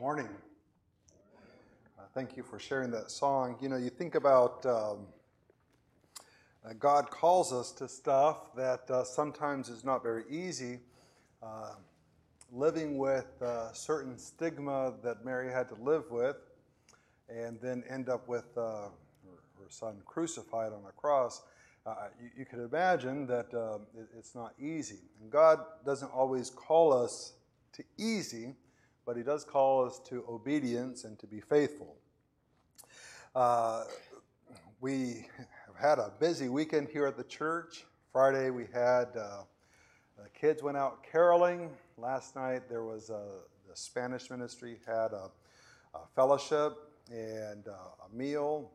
Morning. Uh, thank you for sharing that song. You know, you think about um, uh, God calls us to stuff that uh, sometimes is not very easy. Uh, living with uh, certain stigma that Mary had to live with, and then end up with uh, her, her, son crucified on a cross. You, you, could imagine that um, it, it's not easy. And God doesn't always call us to easy but he does call us to obedience and to be faithful. Uh, we have had a busy weekend here at the church. Friday we had uh, the kids went out caroling. Last night there was a, the Spanish ministry had a, a fellowship and uh, a meal,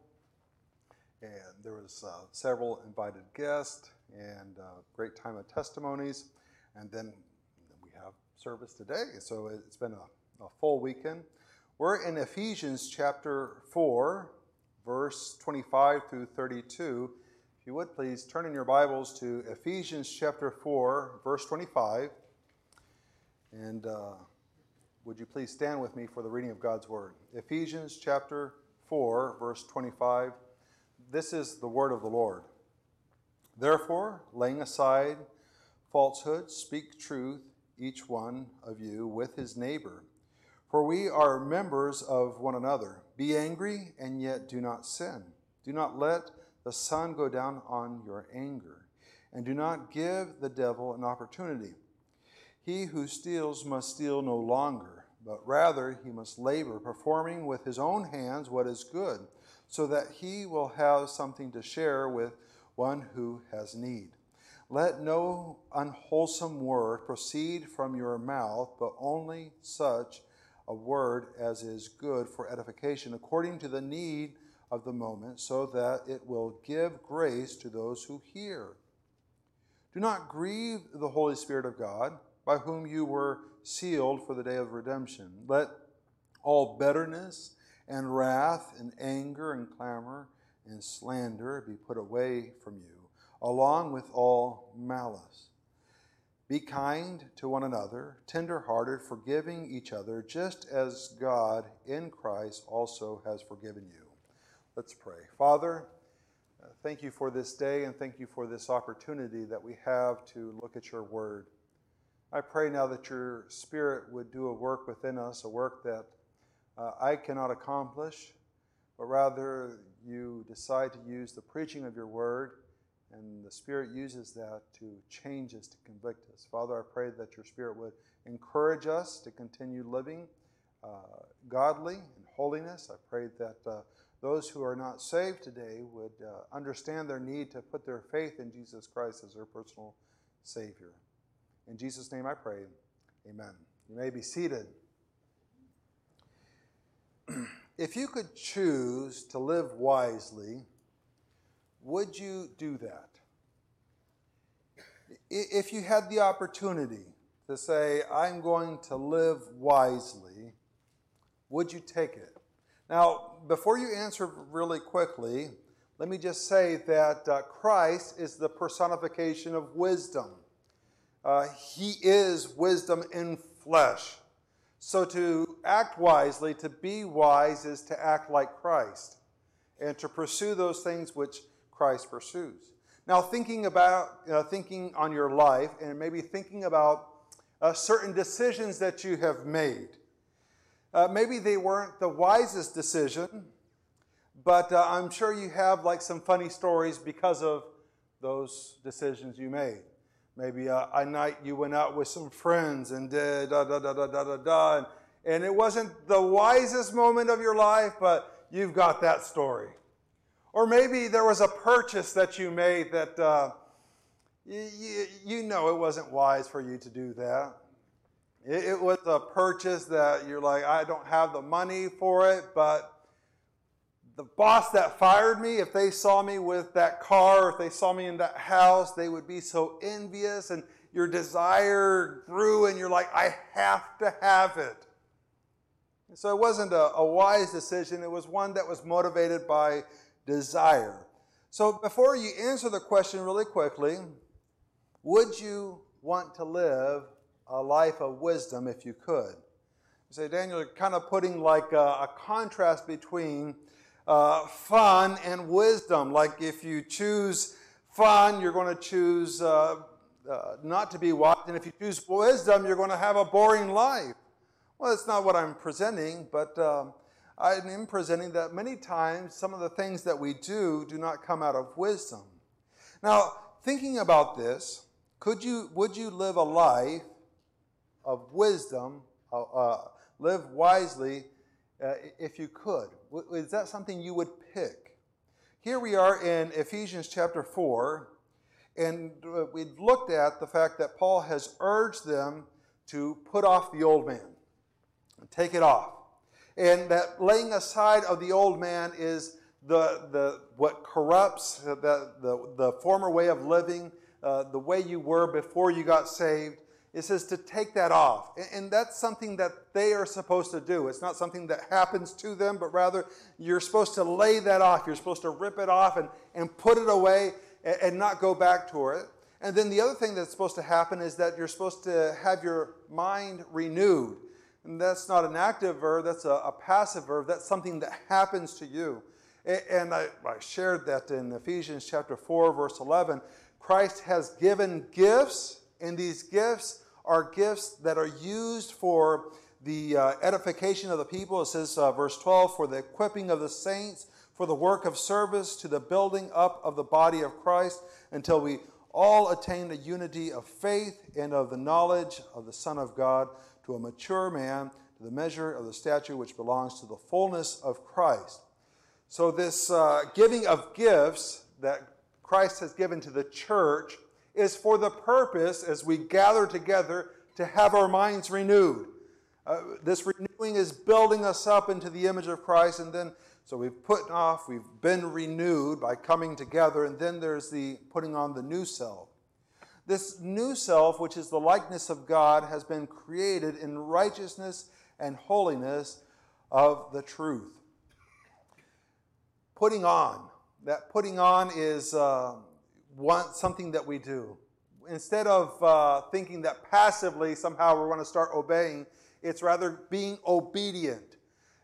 and there was uh, several invited guests and uh, great time of testimonies, and then we have service today. So it's been a a full weekend. We're in Ephesians chapter 4, verse 25 through 32. If you would please turn in your Bibles to Ephesians chapter 4, verse 25. And uh, would you please stand with me for the reading of God's Word? Ephesians chapter 4, verse 25. This is the word of the Lord. Therefore, laying aside falsehood, speak truth, each one of you, with his neighbor for we are members of one another. Be angry and yet do not sin. Do not let the sun go down on your anger, and do not give the devil an opportunity. He who steals must steal no longer, but rather he must labor, performing with his own hands what is good, so that he will have something to share with one who has need. Let no unwholesome word proceed from your mouth, but only such a word as is good for edification according to the need of the moment, so that it will give grace to those who hear. Do not grieve the Holy Spirit of God, by whom you were sealed for the day of redemption. Let all bitterness and wrath and anger and clamor and slander be put away from you, along with all malice. Be kind to one another, tenderhearted, forgiving each other, just as God in Christ also has forgiven you. Let's pray. Father, uh, thank you for this day and thank you for this opportunity that we have to look at your word. I pray now that your spirit would do a work within us, a work that uh, I cannot accomplish, but rather you decide to use the preaching of your word and the Spirit uses that to change us, to convict us. Father, I pray that your Spirit would encourage us to continue living uh, godly and holiness. I pray that uh, those who are not saved today would uh, understand their need to put their faith in Jesus Christ as their personal Savior. In Jesus' name I pray. Amen. You may be seated. if you could choose to live wisely, would you do that? If you had the opportunity to say, I'm going to live wisely, would you take it? Now, before you answer really quickly, let me just say that uh, Christ is the personification of wisdom. Uh, he is wisdom in flesh. So to act wisely, to be wise, is to act like Christ and to pursue those things which Christ pursues. Now, thinking about uh, thinking on your life and maybe thinking about uh, certain decisions that you have made. Uh, maybe they weren't the wisest decision, but uh, I'm sure you have like some funny stories because of those decisions you made. Maybe uh, a night you went out with some friends and did da da da da da da da, and it wasn't the wisest moment of your life, but you've got that story. Or maybe there was a purchase that you made that uh, you, you know it wasn't wise for you to do that. It, it was a purchase that you're like, I don't have the money for it, but the boss that fired me, if they saw me with that car, if they saw me in that house, they would be so envious and your desire grew and you're like, I have to have it. so it wasn't a, a wise decision. It was one that was motivated by desire. So before you answer the question really quickly, would you want to live a life of wisdom if you could? You say, Daniel, you're kind of putting like a, a contrast between uh, fun and wisdom. Like if you choose fun, you're going to choose uh, uh, not to be wise. And if you choose wisdom, you're going to have a boring life. Well, that's not what I'm presenting, but um, I am presenting that many times some of the things that we do do not come out of wisdom. Now, thinking about this, could you, would you live a life of wisdom, uh, uh, live wisely, uh, if you could? Is that something you would pick? Here we are in Ephesians chapter 4, and uh, we looked at the fact that Paul has urged them to put off the old man, take it off. And that laying aside of the old man is the, the, what corrupts the, the, the former way of living, uh, the way you were before you got saved. It says to take that off. And that's something that they are supposed to do. It's not something that happens to them, but rather you're supposed to lay that off. You're supposed to rip it off and, and put it away and, and not go back to it. And then the other thing that's supposed to happen is that you're supposed to have your mind renewed. And that's not an active verb, that's a, a passive verb. That's something that happens to you. And I, I shared that in Ephesians chapter 4, verse 11. Christ has given gifts, and these gifts are gifts that are used for the uh, edification of the people. It says, uh, verse 12, for the equipping of the saints, for the work of service, to the building up of the body of Christ, until we all attain the unity of faith and of the knowledge of the Son of God, to a mature man, to the measure of the stature which belongs to the fullness of Christ. So, this uh, giving of gifts that Christ has given to the church is for the purpose, as we gather together, to have our minds renewed. Uh, this renewing is building us up into the image of Christ, and then so we've put off, we've been renewed by coming together, and then there's the putting on the new self. This new self, which is the likeness of God, has been created in righteousness and holiness of the truth. Putting on. That putting on is uh, one, something that we do. Instead of uh, thinking that passively somehow we're going to start obeying, it's rather being obedient.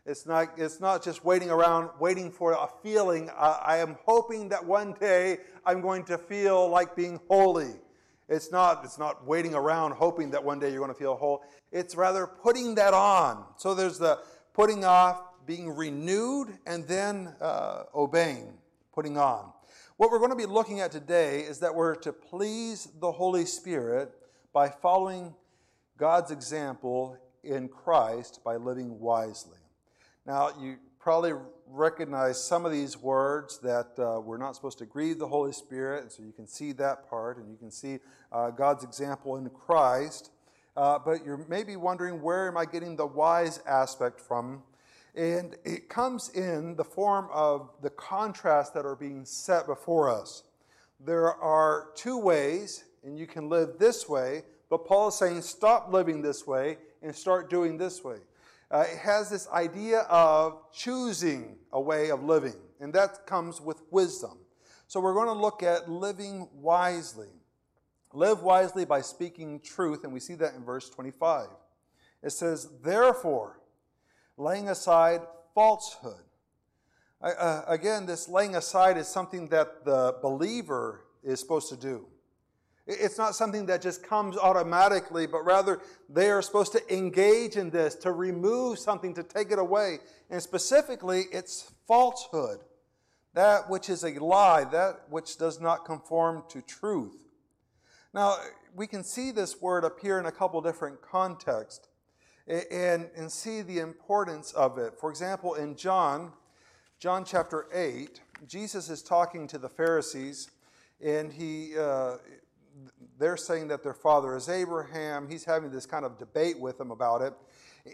It's not, it's not just waiting around, waiting for a feeling. I, I am hoping that one day I'm going to feel like being holy. It's not, it's not waiting around hoping that one day you're going to feel whole. It's rather putting that on. So there's the putting off, being renewed, and then uh, obeying, putting on. What we're going to be looking at today is that we're to please the Holy Spirit by following God's example in Christ by living wisely. Now, you probably recognize some of these words that uh, we're not supposed to grieve the Holy Spirit, and so you can see that part, and you can see uh, God's example in Christ. Uh, but you're maybe wondering where am I getting the wise aspect from? And it comes in the form of the contrasts that are being set before us. There are two ways, and you can live this way, but Paul is saying stop living this way and start doing this way uh, it has this idea of choosing a way of living, and that comes with wisdom. So we're going to look at living wisely. Live wisely by speaking truth, and we see that in verse 25. It says, Therefore, laying aside falsehood. Uh, again, this laying aside is something that the believer is supposed to do. It's not something that just comes automatically, but rather they are supposed to engage in this, to remove something, to take it away. And specifically, it's falsehood. That which is a lie, that which does not conform to truth. Now, we can see this word appear in a couple different contexts and, and see the importance of it. For example, in John, John chapter 8, Jesus is talking to the Pharisees, and he, uh, they're saying that their father is Abraham. He's having this kind of debate with them about it.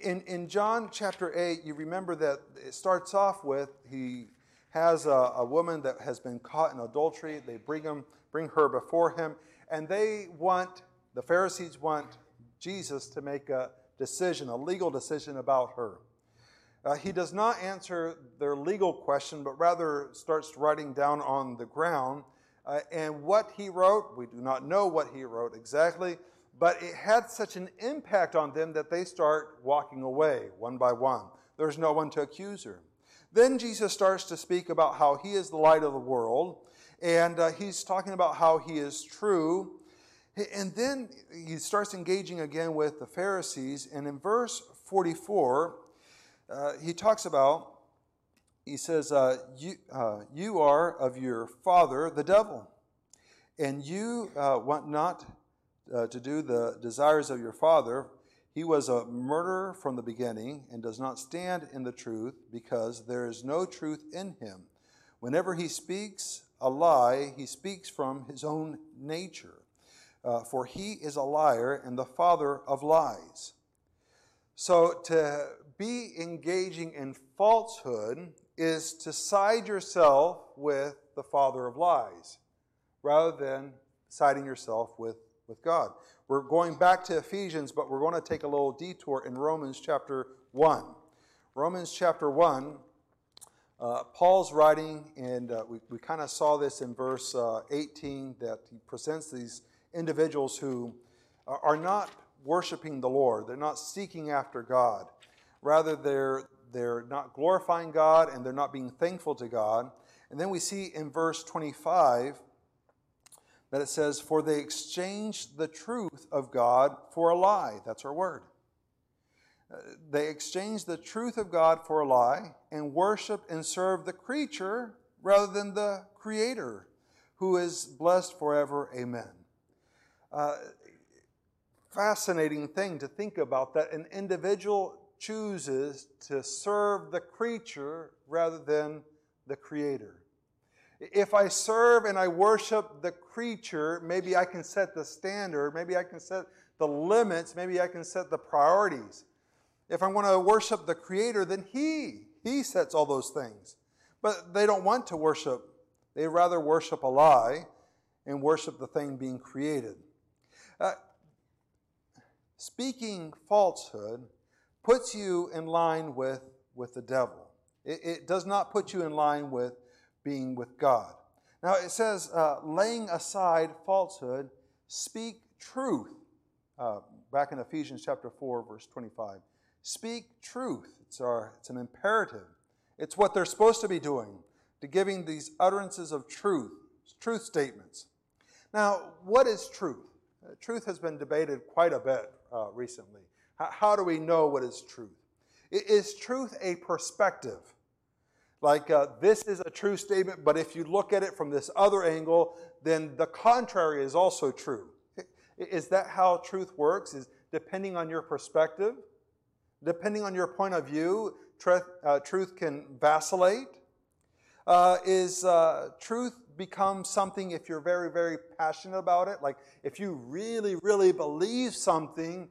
In, in John chapter 8, you remember that it starts off with he has a, a woman that has been caught in adultery. They bring, him, bring her before him, and they want, the Pharisees want Jesus to make a decision, a legal decision about her. Uh, he does not answer their legal question, but rather starts writing down on the ground uh, and what he wrote, we do not know what he wrote exactly, but it had such an impact on them that they start walking away one by one. There's no one to accuse her. Then Jesus starts to speak about how he is the light of the world, and uh, he's talking about how he is true. And then he starts engaging again with the Pharisees, and in verse 44, uh, he talks about, he says, uh, you, uh, you are of your father, the devil, and you uh, want not uh, to do the desires of your father, he was a murderer from the beginning and does not stand in the truth because there is no truth in him. Whenever he speaks a lie, he speaks from his own nature, uh, for he is a liar and the father of lies. So to be engaging in falsehood is to side yourself with the father of lies rather than siding yourself with, with God. We're going back to Ephesians, but we're going to take a little detour in Romans chapter 1. Romans chapter 1, uh, Paul's writing, and uh, we, we kind of saw this in verse uh, 18 that he presents these individuals who are not worshiping the Lord, they're not seeking after God. Rather, they're, they're not glorifying God and they're not being thankful to God. And then we see in verse 25 that it says, For they exchanged the truth of God for a lie. That's our word. Uh, they exchanged the truth of God for a lie and worshiped and served the creature rather than the Creator, who is blessed forever. Amen. Uh, fascinating thing to think about that an individual chooses to serve the creature rather than the Creator. If I serve and I worship the creature, maybe I can set the standard, maybe I can set the limits, maybe I can set the priorities. If I'm going to worship the creator, then he he sets all those things. But they don't want to worship. They rather worship a lie and worship the thing being created. Uh, speaking falsehood puts you in line with, with the devil. It, it does not put you in line with being with God. Now it says, uh, laying aside falsehood, speak truth. Uh, back in Ephesians chapter 4, verse 25. Speak truth. It's, our, it's an imperative. It's what they're supposed to be doing, to giving these utterances of truth, truth statements. Now, what is truth? Uh, truth has been debated quite a bit uh, recently. How do we know what is truth? Is truth a perspective? Like, uh, this is a true statement, but if you look at it from this other angle, then the contrary is also true. Is that how truth works? Is depending on your perspective, depending on your point of view, truth, uh, truth can vacillate? Uh, is uh, truth become something if you're very, very passionate about it? Like, if you really, really believe something,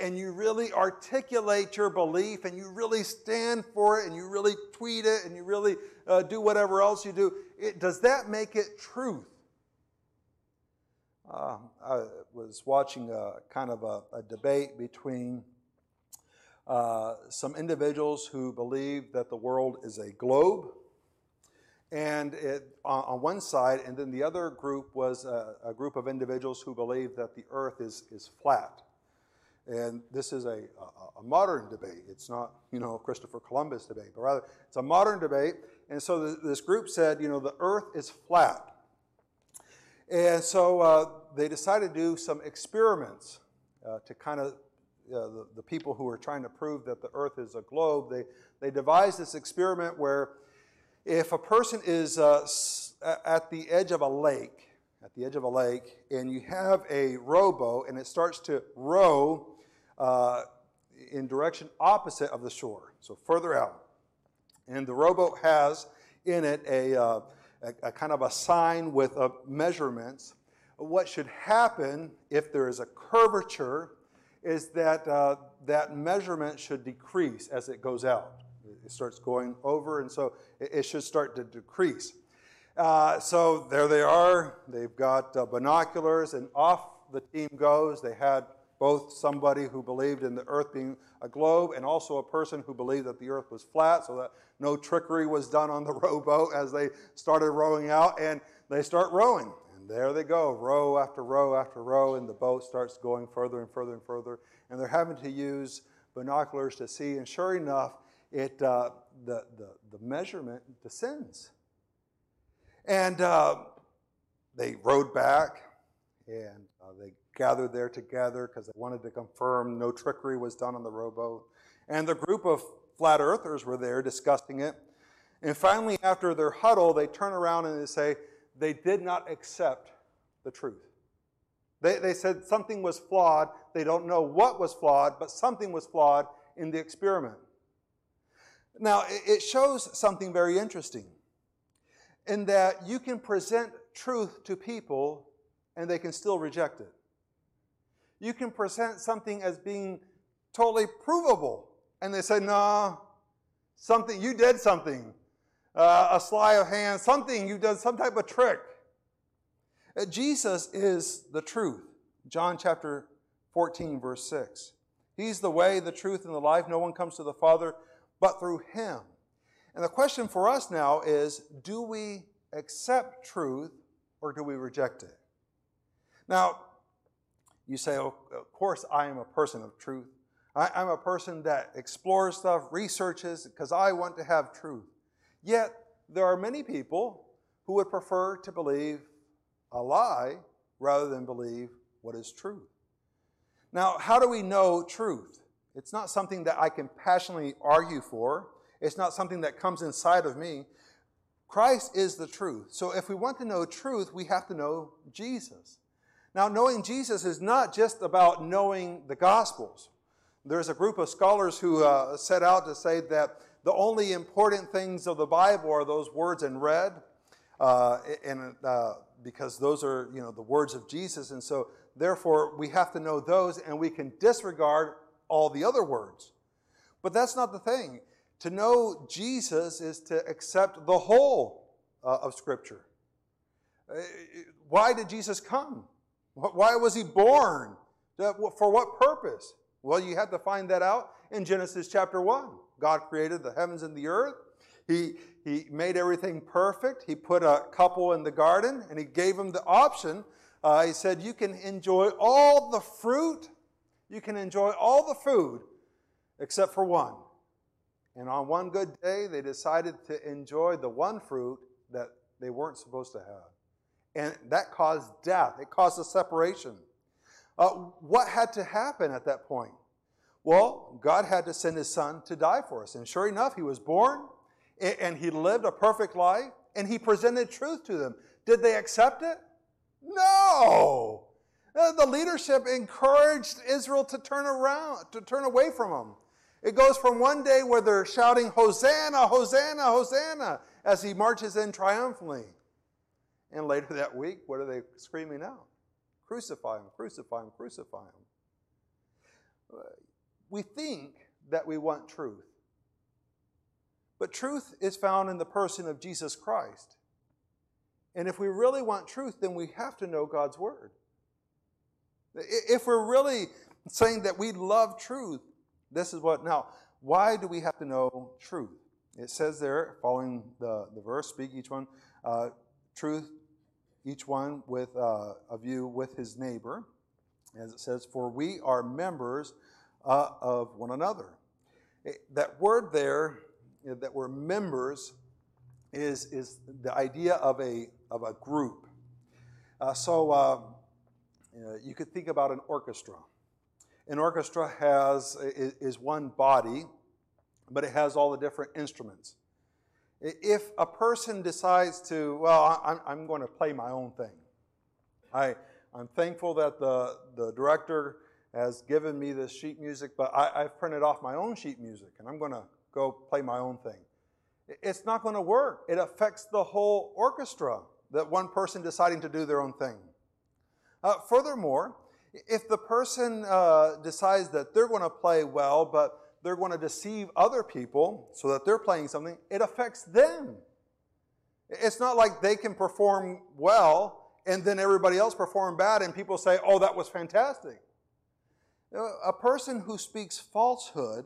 and you really articulate your belief and you really stand for it and you really tweet it and you really uh, do whatever else you do, it, does that make it truth? Uh, I was watching a kind of a, a debate between uh, some individuals who believe that the world is a globe, and it, on, on one side, and then the other group was a, a group of individuals who believe that the earth is, is flat. And this is a, a, a, modern debate. It's not, you know, Christopher Columbus debate, but rather it's a modern debate. And so th- this group said, you know, the earth is flat. And so uh, they decided to do some experiments uh, to kind of, uh, the, the people who were trying to prove that the earth is a globe, they, they devised this experiment where if a person is uh, at the edge of a lake, at the edge of a lake, and you have a rowboat and it starts to row uh, in direction opposite of the shore, so further out. And the rowboat has in it a, uh, a, a kind of a sign with uh, measurements. What should happen if there is a curvature is that uh, that measurement should decrease as it goes out. It starts going over, and so it, it should start to decrease. Uh, so there they are. They've got uh, binoculars, and off the team goes. They had both somebody who believed in the earth being a globe and also a person who believed that the earth was flat so that no trickery was done on the rowboat as they started rowing out and they start rowing and there they go, row after row after row, and the boat starts going further and further and further. And they're having to use binoculars to see. And sure enough, it, uh, the, the, the measurement descends. And uh, they rowed back, and uh, they gathered there together because they wanted to confirm no trickery was done on the rowboat. And the group of flat earthers were there discussing it. And finally, after their huddle, they turn around and they say they did not accept the truth. They, they said something was flawed. They don't know what was flawed, but something was flawed in the experiment. Now, it shows something very interesting in that you can present truth to people and they can still reject it. You can present something as being totally provable and they say, no, something, you did something, uh, a sleight of hand, something, you did some type of trick. Uh, Jesus is the truth. John chapter 14, verse 6. He's the way, the truth, and the life. No one comes to the Father but through Him. And the question for us now is do we accept truth or do we reject it? Now, you say, oh, of course, I am a person of truth. I, am a person that explores stuff, researches, because I want to have truth. Yet, there are many people who would prefer to believe a lie rather than believe what is truth. Now, how do we know truth? It's not something that I can passionately argue for. It's not something that comes inside of me. Christ is the truth. So if we want to know truth, we have to know Jesus. Now, knowing Jesus is not just about knowing the Gospels. There's a group of scholars who uh, set out to say that the only important things of the Bible are those words in red, uh, and uh, because those are you know the words of Jesus, and so therefore we have to know those, and we can disregard all the other words. But that's not the thing. To know Jesus is to accept the whole uh, of Scripture. Uh, why did Jesus come? Why was he born? For what purpose? Well, you have to find that out in Genesis chapter 1. God created the heavens and the earth. He, he made everything perfect. He put a couple in the garden and he gave them the option. Uh, he said, You can enjoy all the fruit you can enjoy all the food except for one. And on one good day, they decided to enjoy the one fruit that they weren't supposed to have. And that caused death, it caused a separation. Uh, what had to happen at that point? Well, God had to send his son to die for us. And sure enough, he was born and he lived a perfect life and he presented truth to them. Did they accept it? No. Uh, the leadership encouraged Israel to turn around, to turn away from him. It goes from one day where they're shouting, Hosanna, Hosanna, Hosanna, as he marches in triumphantly. And later that week, what are they screaming out? Crucify him, crucify him, crucify him. Uh, we think that we want truth. But truth is found in the person of Jesus Christ. And if we really want truth, then we have to know God's Word. If we're really saying that we love truth, this is what. Now, why do we have to know truth? It says there, following the, the verse, speak each one, uh, truth, each one with uh, of you with his neighbor, as it says, for we are members uh, of one another. It, that word there, that we're members, is, is the idea of a, of a group. Uh, so, uh, you could think about an orchestra. An orchestra has is one body, but it has all the different instruments. If a person decides to, well, I'm, I'm going to play my own thing. I, I'm thankful that the, the director has given me this sheet music, but I, I've printed off my own sheet music, and I'm going to go play my own thing. It's not going to work. It affects the whole orchestra, that one person deciding to do their own thing. Uh, furthermore, if the person uh, decides that they're going to play well, but they're going to deceive other people so that they're playing something, it affects them. It's not like they can perform well and then everybody else perform bad and people say, oh, that was fantastic. A person who speaks falsehood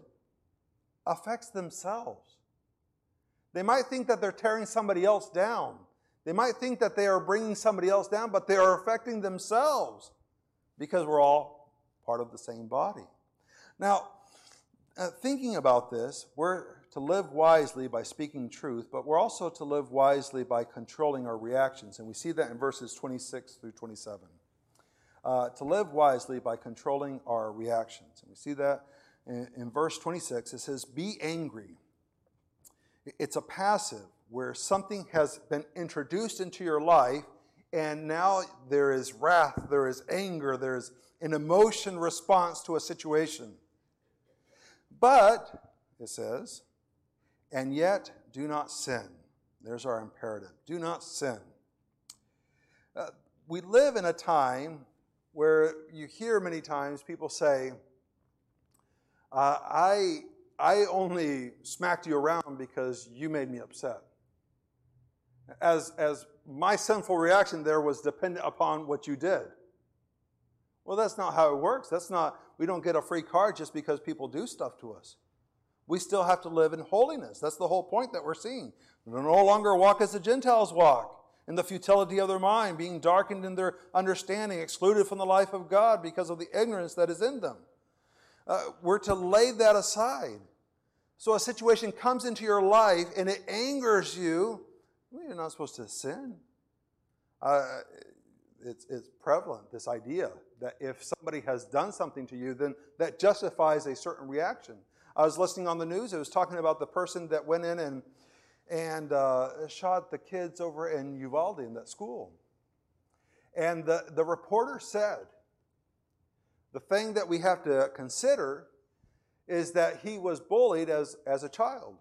affects themselves. They might think that they're tearing somebody else down. They might think that they are bringing somebody else down, but they are affecting themselves because we're all part of the same body. Now, uh, thinking about this, we're to live wisely by speaking truth, but we're also to live wisely by controlling our reactions. And we see that in verses 26 through 27. Uh, to live wisely by controlling our reactions. And we see that in, in verse 26. It says, Be angry. It's a passive where something has been introduced into your life, and now there is wrath, there is anger, there's an emotion response to a situation. But, it says, and yet do not sin. There's our imperative. Do not sin. Uh, we live in a time where you hear many times people say, uh, I, I only smacked you around because you made me upset. As, as my sinful reaction there was dependent upon what you did. Well, that's not how it works. That's not, we don't get a free card just because people do stuff to us we still have to live in holiness. That's the whole point that we're seeing. We no longer walk as the Gentiles walk, in the futility of their mind, being darkened in their understanding, excluded from the life of God because of the ignorance that is in them. Uh, we're to lay that aside. So a situation comes into your life and it angers you. Well, you're not supposed to sin. Uh, it's, it's prevalent, this idea that if somebody has done something to you, then that justifies a certain reaction. I was listening on the news. It was talking about the person that went in and and uh, shot the kids over in Uvalde in that school. And the, the reporter said, the thing that we have to consider is that he was bullied as, as a child.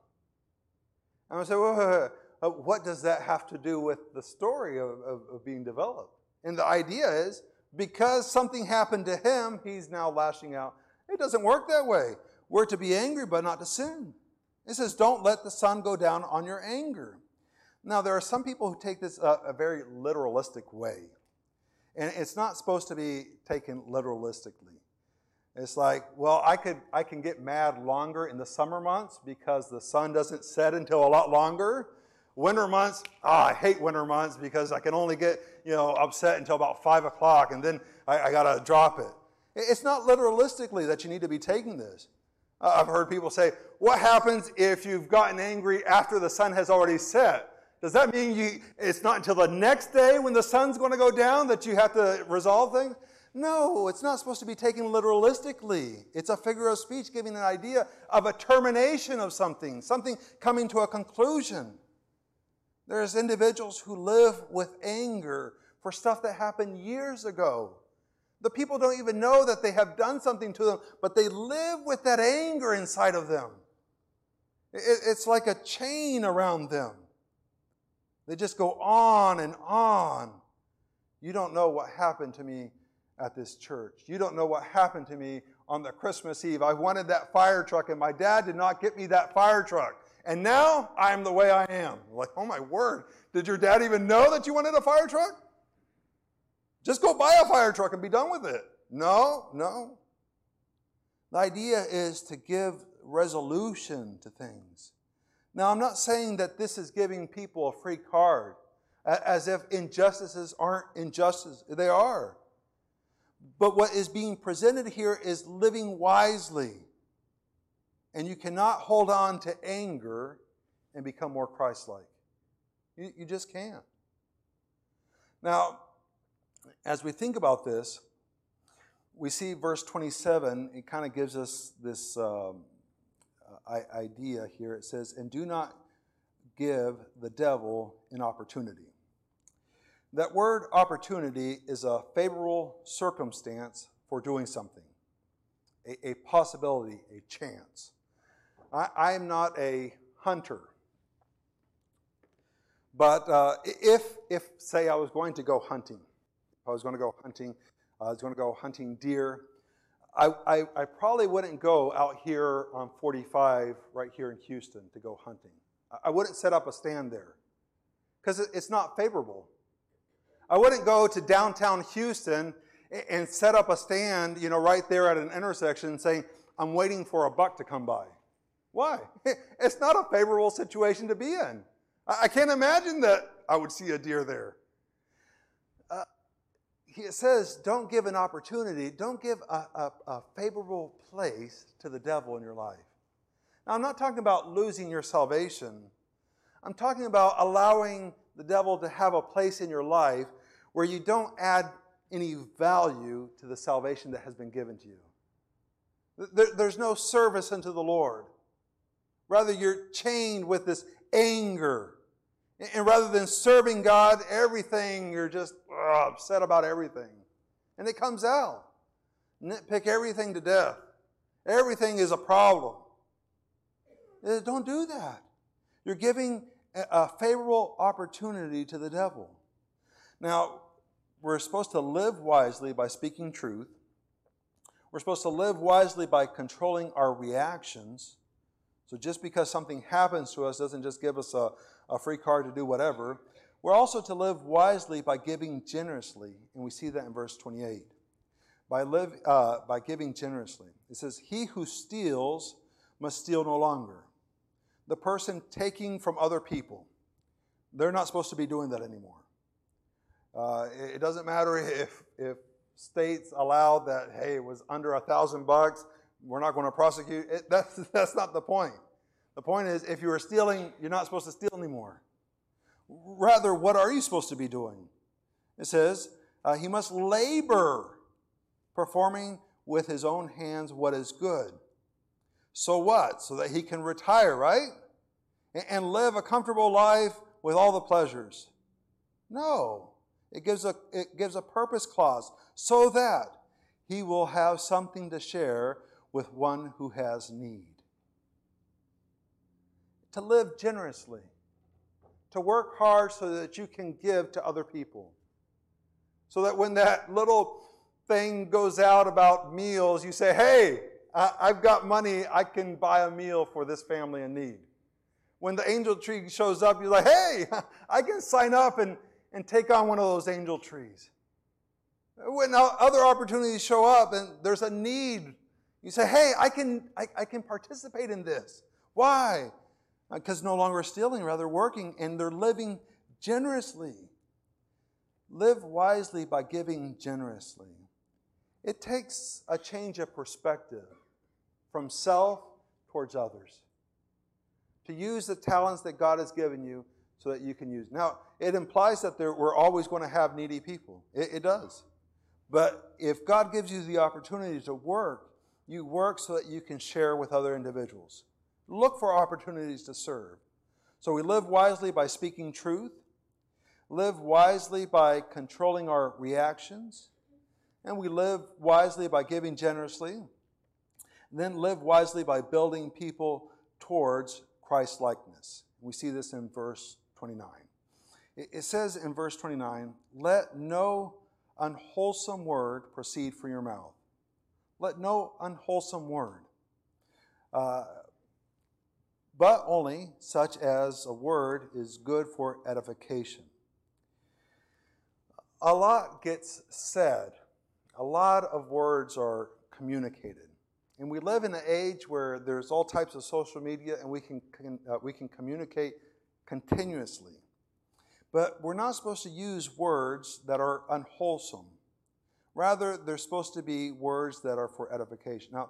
And I said, well, what does that have to do with the story of, of, of being developed? And the idea is because something happened to him, he's now lashing out. It doesn't work that way. We're to be angry, but not to sin. It says, don't let the sun go down on your anger. Now, there are some people who take this a, a very literalistic way. And it's not supposed to be taken literalistically. It's like, well, I could I can get mad longer in the summer months because the sun doesn't set until a lot longer. Winter months, oh, I hate winter months because I can only get you know upset until about five o'clock, and then I, I gotta drop it. It's not literalistically that you need to be taking this. I've heard people say, what happens if you've gotten angry after the sun has already set? Does that mean you, it's not until the next day when the sun's going to go down that you have to resolve things? No, it's not supposed to be taken literalistically. It's a figure of speech giving an idea of a termination of something, something coming to a conclusion. There's individuals who live with anger for stuff that happened years ago. The people don't even know that they have done something to them, but they live with that anger inside of them. It's like a chain around them. They just go on and on. You don't know what happened to me at this church. You don't know what happened to me on the Christmas Eve. I wanted that fire truck, and my dad did not get me that fire truck. And now I am the way I am. Like, oh my word, did your dad even know that you wanted a fire truck? Just go buy a fire truck and be done with it. No, no. The idea is to give resolution to things. Now, I'm not saying that this is giving people a free card, as if injustices aren't injustices. They are. But what is being presented here is living wisely. And you cannot hold on to anger and become more Christ like. You, you just can't. Now, as we think about this, we see verse 27, it kind of gives us this um, idea here. It says, And do not give the devil an opportunity. That word opportunity is a favorable circumstance for doing something, a, a possibility, a chance. I, am not a hunter. But uh, if, if, say, I was going to go hunting, I was going to go hunting, uh, I was going to go hunting deer. I, I, I, probably wouldn't go out here on 45 right here in Houston to go hunting. I wouldn't set up a stand there because it's not favorable. I wouldn't go to downtown Houston and set up a stand, you know, right there at an intersection saying, I'm waiting for a buck to come by. Why? It's not a favorable situation to be in. I can't imagine that I would see a deer there. Uh, it says, don't give an opportunity, don't give a, a, a favorable place to the devil in your life. Now, I'm not talking about losing your salvation. I'm talking about allowing the devil to have a place in your life where you don't add any value to the salvation that has been given to you. There, there's no service unto the Lord. Rather, you're chained with this anger. And rather than serving God, everything, you're just ugh, upset about everything. And it comes out. Nitpick everything to death. Everything is a problem. Uh, don't do that. You're giving a favorable opportunity to the devil. Now, we're supposed to live wisely by speaking truth. We're supposed to live wisely by controlling our reactions. So just because something happens to us doesn't just give us a, a free card to do whatever. We're also to live wisely by giving generously, and we see that in verse 28. By, live, uh, by giving generously. It says, He who steals must steal no longer. The person taking from other people, they're not supposed to be doing that anymore. Uh, it doesn't matter if, if states allow that, hey, it was under a thousand bucks, we're not going to prosecute. It, that's, that's not the point. The point is, if you are stealing, you're not supposed to steal anymore. Rather, what are you supposed to be doing? It says, uh, he must labor, performing with his own hands what is good. So what? So that he can retire, right? And live a comfortable life with all the pleasures. No. It gives a, it gives a purpose clause so that he will have something to share with one who has need. To live generously, to work hard so that you can give to other people. So that when that little thing goes out about meals, you say, hey, I've got money, I can buy a meal for this family in need. When the angel tree shows up, you're like, hey, I can sign up and and take on one of those angel trees. When other opportunities show up and there's a need, you say, hey, I can, I, I can participate in this. Why? Because no longer stealing, rather working, and they're living generously. Live wisely by giving generously. It takes a change of perspective from self towards others. To use the talents that God has given you so that you can use. Now, it implies that there, we're always going to have needy people. It, it does. But if God gives you the opportunity to work, you work so that you can share with other individuals. Look for opportunities to serve. So we live wisely by speaking truth, live wisely by controlling our reactions, and we live wisely by giving generously, then live wisely by building people towards Christ likeness. We see this in verse 29. It says in verse 29 let no unwholesome word proceed from your mouth. Let no unwholesome word, uh, but only such as a word is good for edification. A lot gets said, a lot of words are communicated. And we live in an age where there's all types of social media and we can, uh, we can communicate continuously. But we're not supposed to use words that are unwholesome. Rather, they're supposed to be words that are for edification. Now,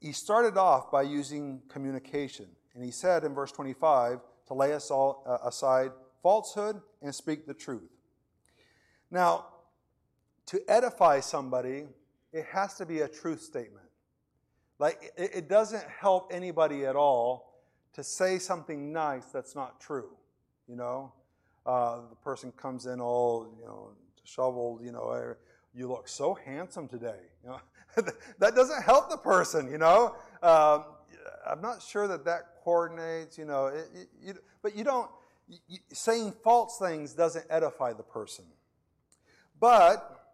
he started off by using communication. And he said in verse 25 to lay us all uh, aside falsehood and speak the truth. Now, to edify somebody, it has to be a truth statement. Like, it, doesn't help anybody at all to say something nice that's not true. You know, uh, the person comes in all you know shoveled. You know, you look so handsome today. You know, that doesn't help the person. You know, um, I'm not sure that that coordinates. You know, it, it, but you don't. You, saying false things doesn't edify the person. But,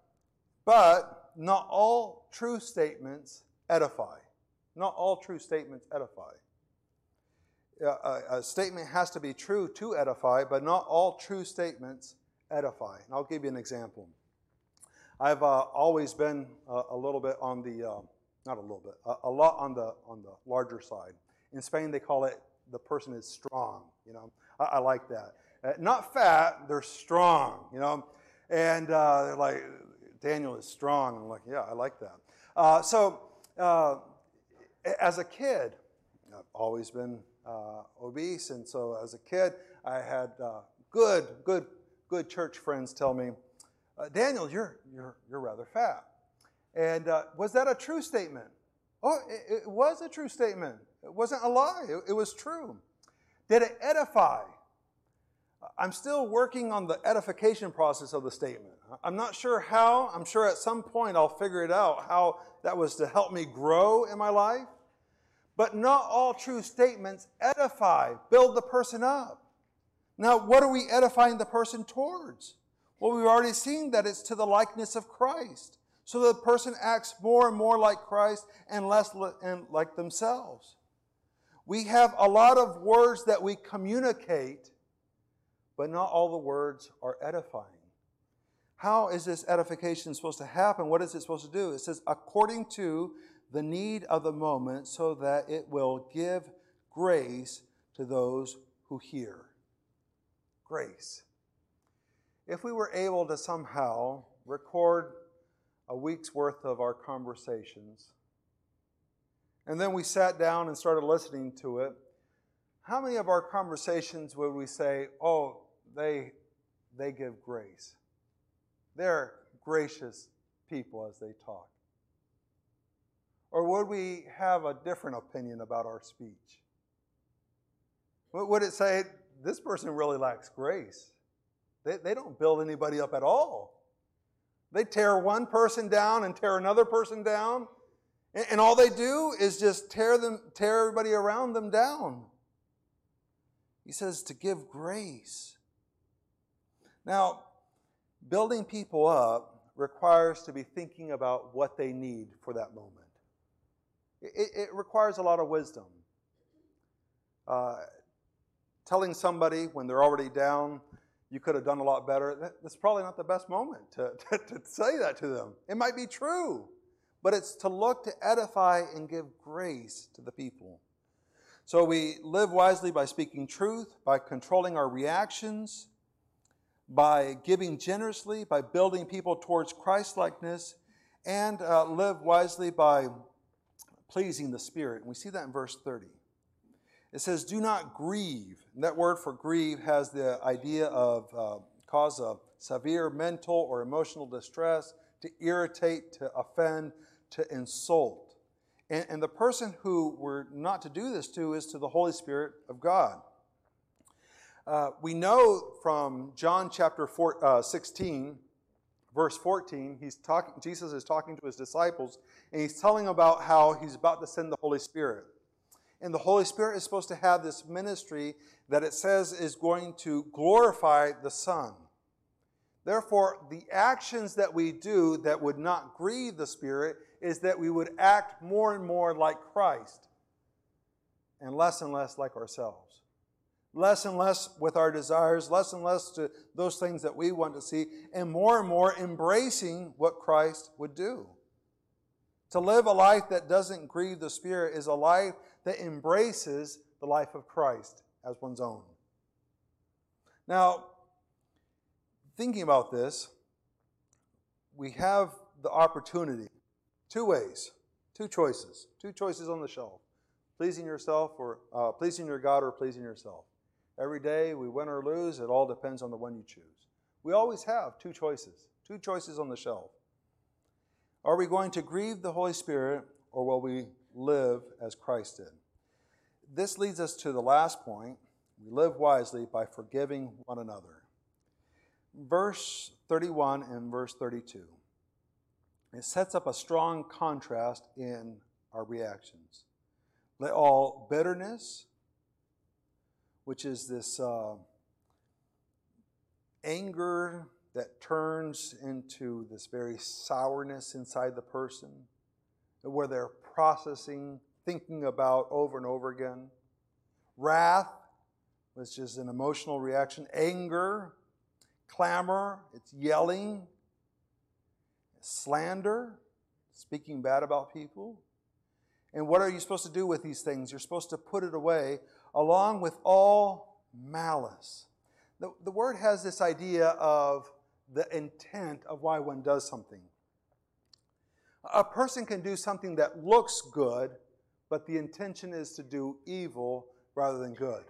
but not all true statements edify. Not all true statements edify a, a, statement has to be true to edify, but not all true statements edify. And I'll give you an example. I've uh, always been a, a, little bit on the, uh, not a little bit, a, a, lot on the on the larger side. In Spain, they call it the person is strong. You know, I, I like that. Uh, not fat, they're strong, you know. And uh, they're like, Daniel is strong. I'm like, yeah, I like that. Uh, so, uh, as a kid, I've always been uh, obese, and so as a kid, I had uh, good, good, good church friends tell me, uh, Daniel, you're, you're, you're rather fat. And uh, was that a true statement? Oh, it, it, was a true statement. It wasn't a lie, it, it was true. Did it edify? I'm still working on the edification process of the statement. I'm not sure how. I'm sure at some point I'll figure it out how that was to help me grow in my life. But not all true statements edify, build the person up. Now, what are we edifying the person towards? Well, we've already seen that it's to the likeness of Christ. So the person acts more and more like Christ and less like themselves. We have a lot of words that we communicate, but not all the words are edifying. How is this edification supposed to happen? What is it supposed to do? It says, according to the need of the moment, so that it will give grace to those who hear. Grace. If we were able to somehow record a week's worth of our conversations, and then we sat down and started listening to it, how many of our conversations would we say, oh, they, they give grace? They're gracious people as they talk. Or would we have a different opinion about our speech? Would it say, this person really lacks grace? They, they don't build anybody up at all. They tear one person down and tear another person down. And, and all they do is just tear them, tear everybody around them down. He says to give grace. Now, building people up requires to be thinking about what they need for that moment. It, it requires a lot of wisdom. Uh, telling somebody when they're already down, you could have done a lot better, that's probably not the best moment to, to, to say that to them. It might be true, but it's to look to edify and give grace to the people. So we live wisely by speaking truth, by controlling our reactions, by giving generously, by building people towards Christlikeness, and uh, live wisely by pleasing the Spirit. And we see that in verse 30. It says, Do not grieve. And that word for grieve has the idea of uh, cause of severe mental or emotional distress, to irritate, to offend, to insult. And, and the person who we're not to do this to is to the Holy Spirit of God. Uh, we know from John chapter four, uh, 16, verse 14, he's talking, Jesus is talking to his disciples, and he's telling about how he's about to send the Holy Spirit. And the Holy Spirit is supposed to have this ministry that it says is going to glorify the Son. Therefore, the actions that we do that would not grieve the Spirit is that we would act more and more like Christ and less and less like ourselves. Less and less with our desires, less and less to those things that we want to see, and more and more embracing what Christ would do. To live a life that doesn't grieve the Spirit is a life that embraces the life of Christ as one's own. Now, thinking about this, we have the opportunity two ways, two choices, two choices on the shelf pleasing yourself or uh, pleasing your God or pleasing yourself. Every day we win or lose, it all depends on the one you choose. We always have two choices, two choices on the shelf. Are we going to grieve the Holy Spirit or will we live as Christ did? This leads us to the last point. We live wisely by forgiving one another. Verse 31 and verse 32. It sets up a strong contrast in our reactions. Let all bitterness, which is this uh, anger that turns into this very sourness inside the person, where they're processing, thinking about over and over again. Wrath, which is an emotional reaction. Anger, clamor, it's yelling. Slander, speaking bad about people. And what are you supposed to do with these things? You're supposed to put it away along with all malice. The, the word has this idea of the intent of why one does something. A person can do something that looks good, but the intention is to do evil rather than good.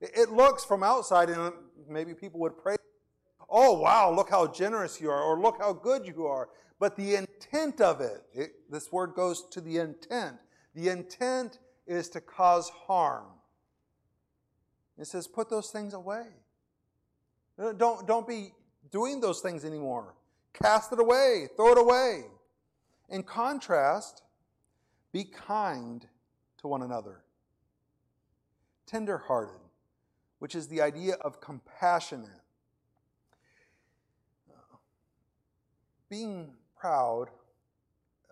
It looks from outside, and maybe people would praise, oh, wow, look how generous you are, or look how good you are. But the intent of it, it this word goes to the intent. The intent is to cause harm. It says, put those things away. Don't, don't be doing those things anymore. Cast it away, throw it away. In contrast, be kind to one another, tenderhearted, which is the idea of compassionate. Being proud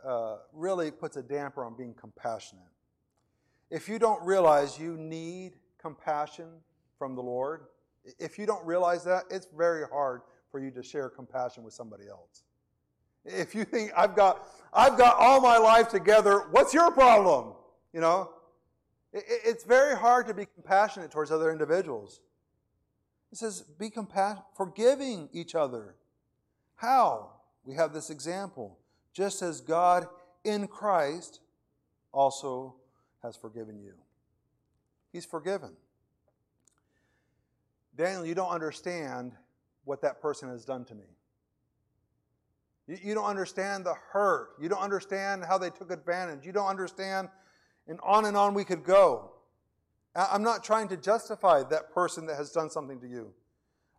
uh, really puts a damper on being compassionate. If you don't realize you need compassion from the Lord, if you don't realize that, it's very hard for you to share compassion with somebody else. If you think I've got I've got all my life together, what's your problem? You know, it's very hard to be compassionate towards other individuals. It says, be compassionate, forgiving each other. How? We have this example. Just as God in Christ also has forgiven you. He's forgiven. Daniel, you don't understand what that person has done to me. You, you don't understand the hurt. You don't understand how they took advantage. You don't understand, and on and on we could go. I'm not trying to justify that person that has done something to you.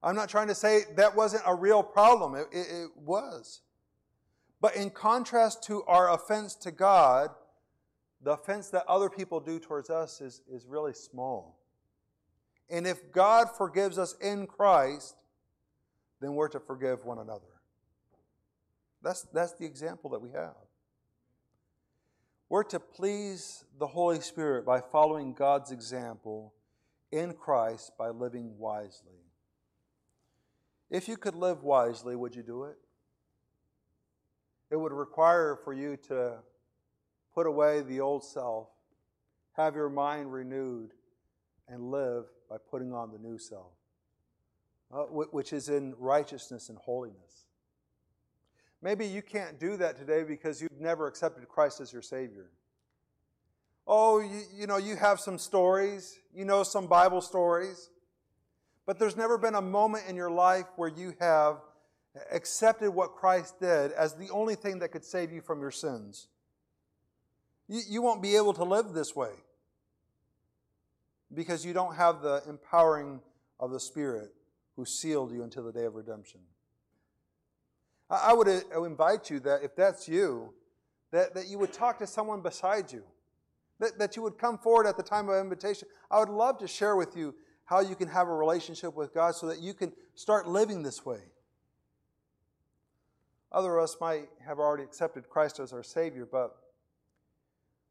I'm not trying to say that wasn't a real problem. It, it, it was. But in contrast to our offense to God, the offense that other people do towards us is, is really small. And if God forgives us in Christ, then we're to forgive one another. That's, that's the example that we have. We're to please the Holy Spirit by following God's example in Christ by living wisely. If you could live wisely, would you do it? It would require for you to put away the old self, have your mind renewed, and live by putting on the new self, uh, which is in righteousness and holiness. Maybe you can't do that today because you've never accepted Christ as your Savior. Oh, you, you know, you have some stories, you know some Bible stories, but there's never been a moment in your life where you have accepted what Christ did as the only thing that could save you from your sins. You, you won't be able to live this way because you don't have the empowering of the Spirit who sealed you until the day of redemption. I would uh, invite you that if that's you, that, that you would talk to someone beside you, that, that you would come forward at the time of invitation. I would love to share with you how you can have a relationship with God so that you can start living this way. Other of us might have already accepted Christ as our Savior, but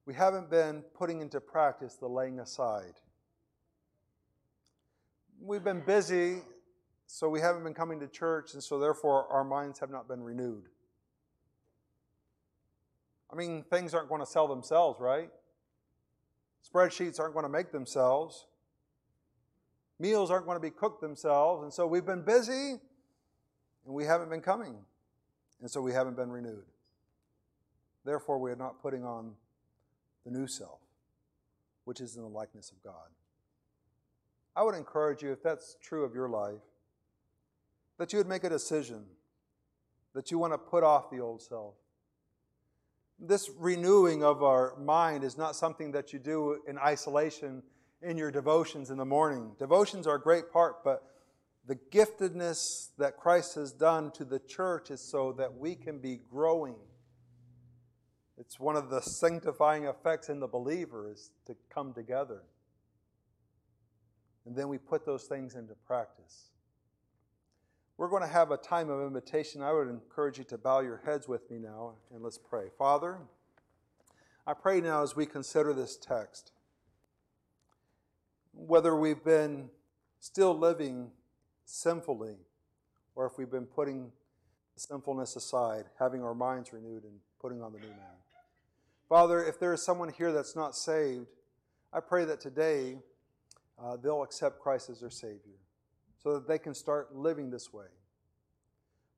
we haven't been putting into practice the laying aside. We've been busy so we haven't been coming to church, and so therefore our minds have not been renewed. I mean, things aren't going to sell themselves, right? Spreadsheets aren't going to make themselves. Meals aren't going to be cooked themselves. And so we've been busy and we haven't been coming. And so we haven't been renewed. Therefore, we are not putting on the new self, which is in the likeness of God. I would encourage you, if that's true of your life, that you would make a decision that you want to put off the old self. This renewing of our mind is not something that you do in isolation in your devotions in the morning. Devotions are a great part, but the giftedness that Christ has done to the church is so that we can be growing. It's one of the sanctifying effects in the believer is to come together. And then we put those things into practice. We're going to have a time of invitation. I would encourage you to bow your heads with me now and let's pray. Father, I pray now as we consider this text, whether we've been still living sinfully or if we've been putting sinfulness aside, having our minds renewed and putting on the new man. Father, if there is someone here that's not saved, I pray that today uh, they'll accept Christ as their Savior. So that they can start living this way.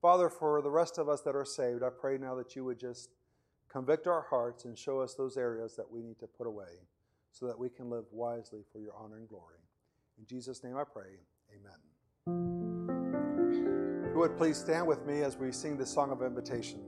Father, for the rest of us that are saved, I pray now that you would just convict our hearts and show us those areas that we need to put away so that we can live wisely for your honor and glory. In Jesus' name I pray, amen. If you would please stand with me as we sing this song of invitation.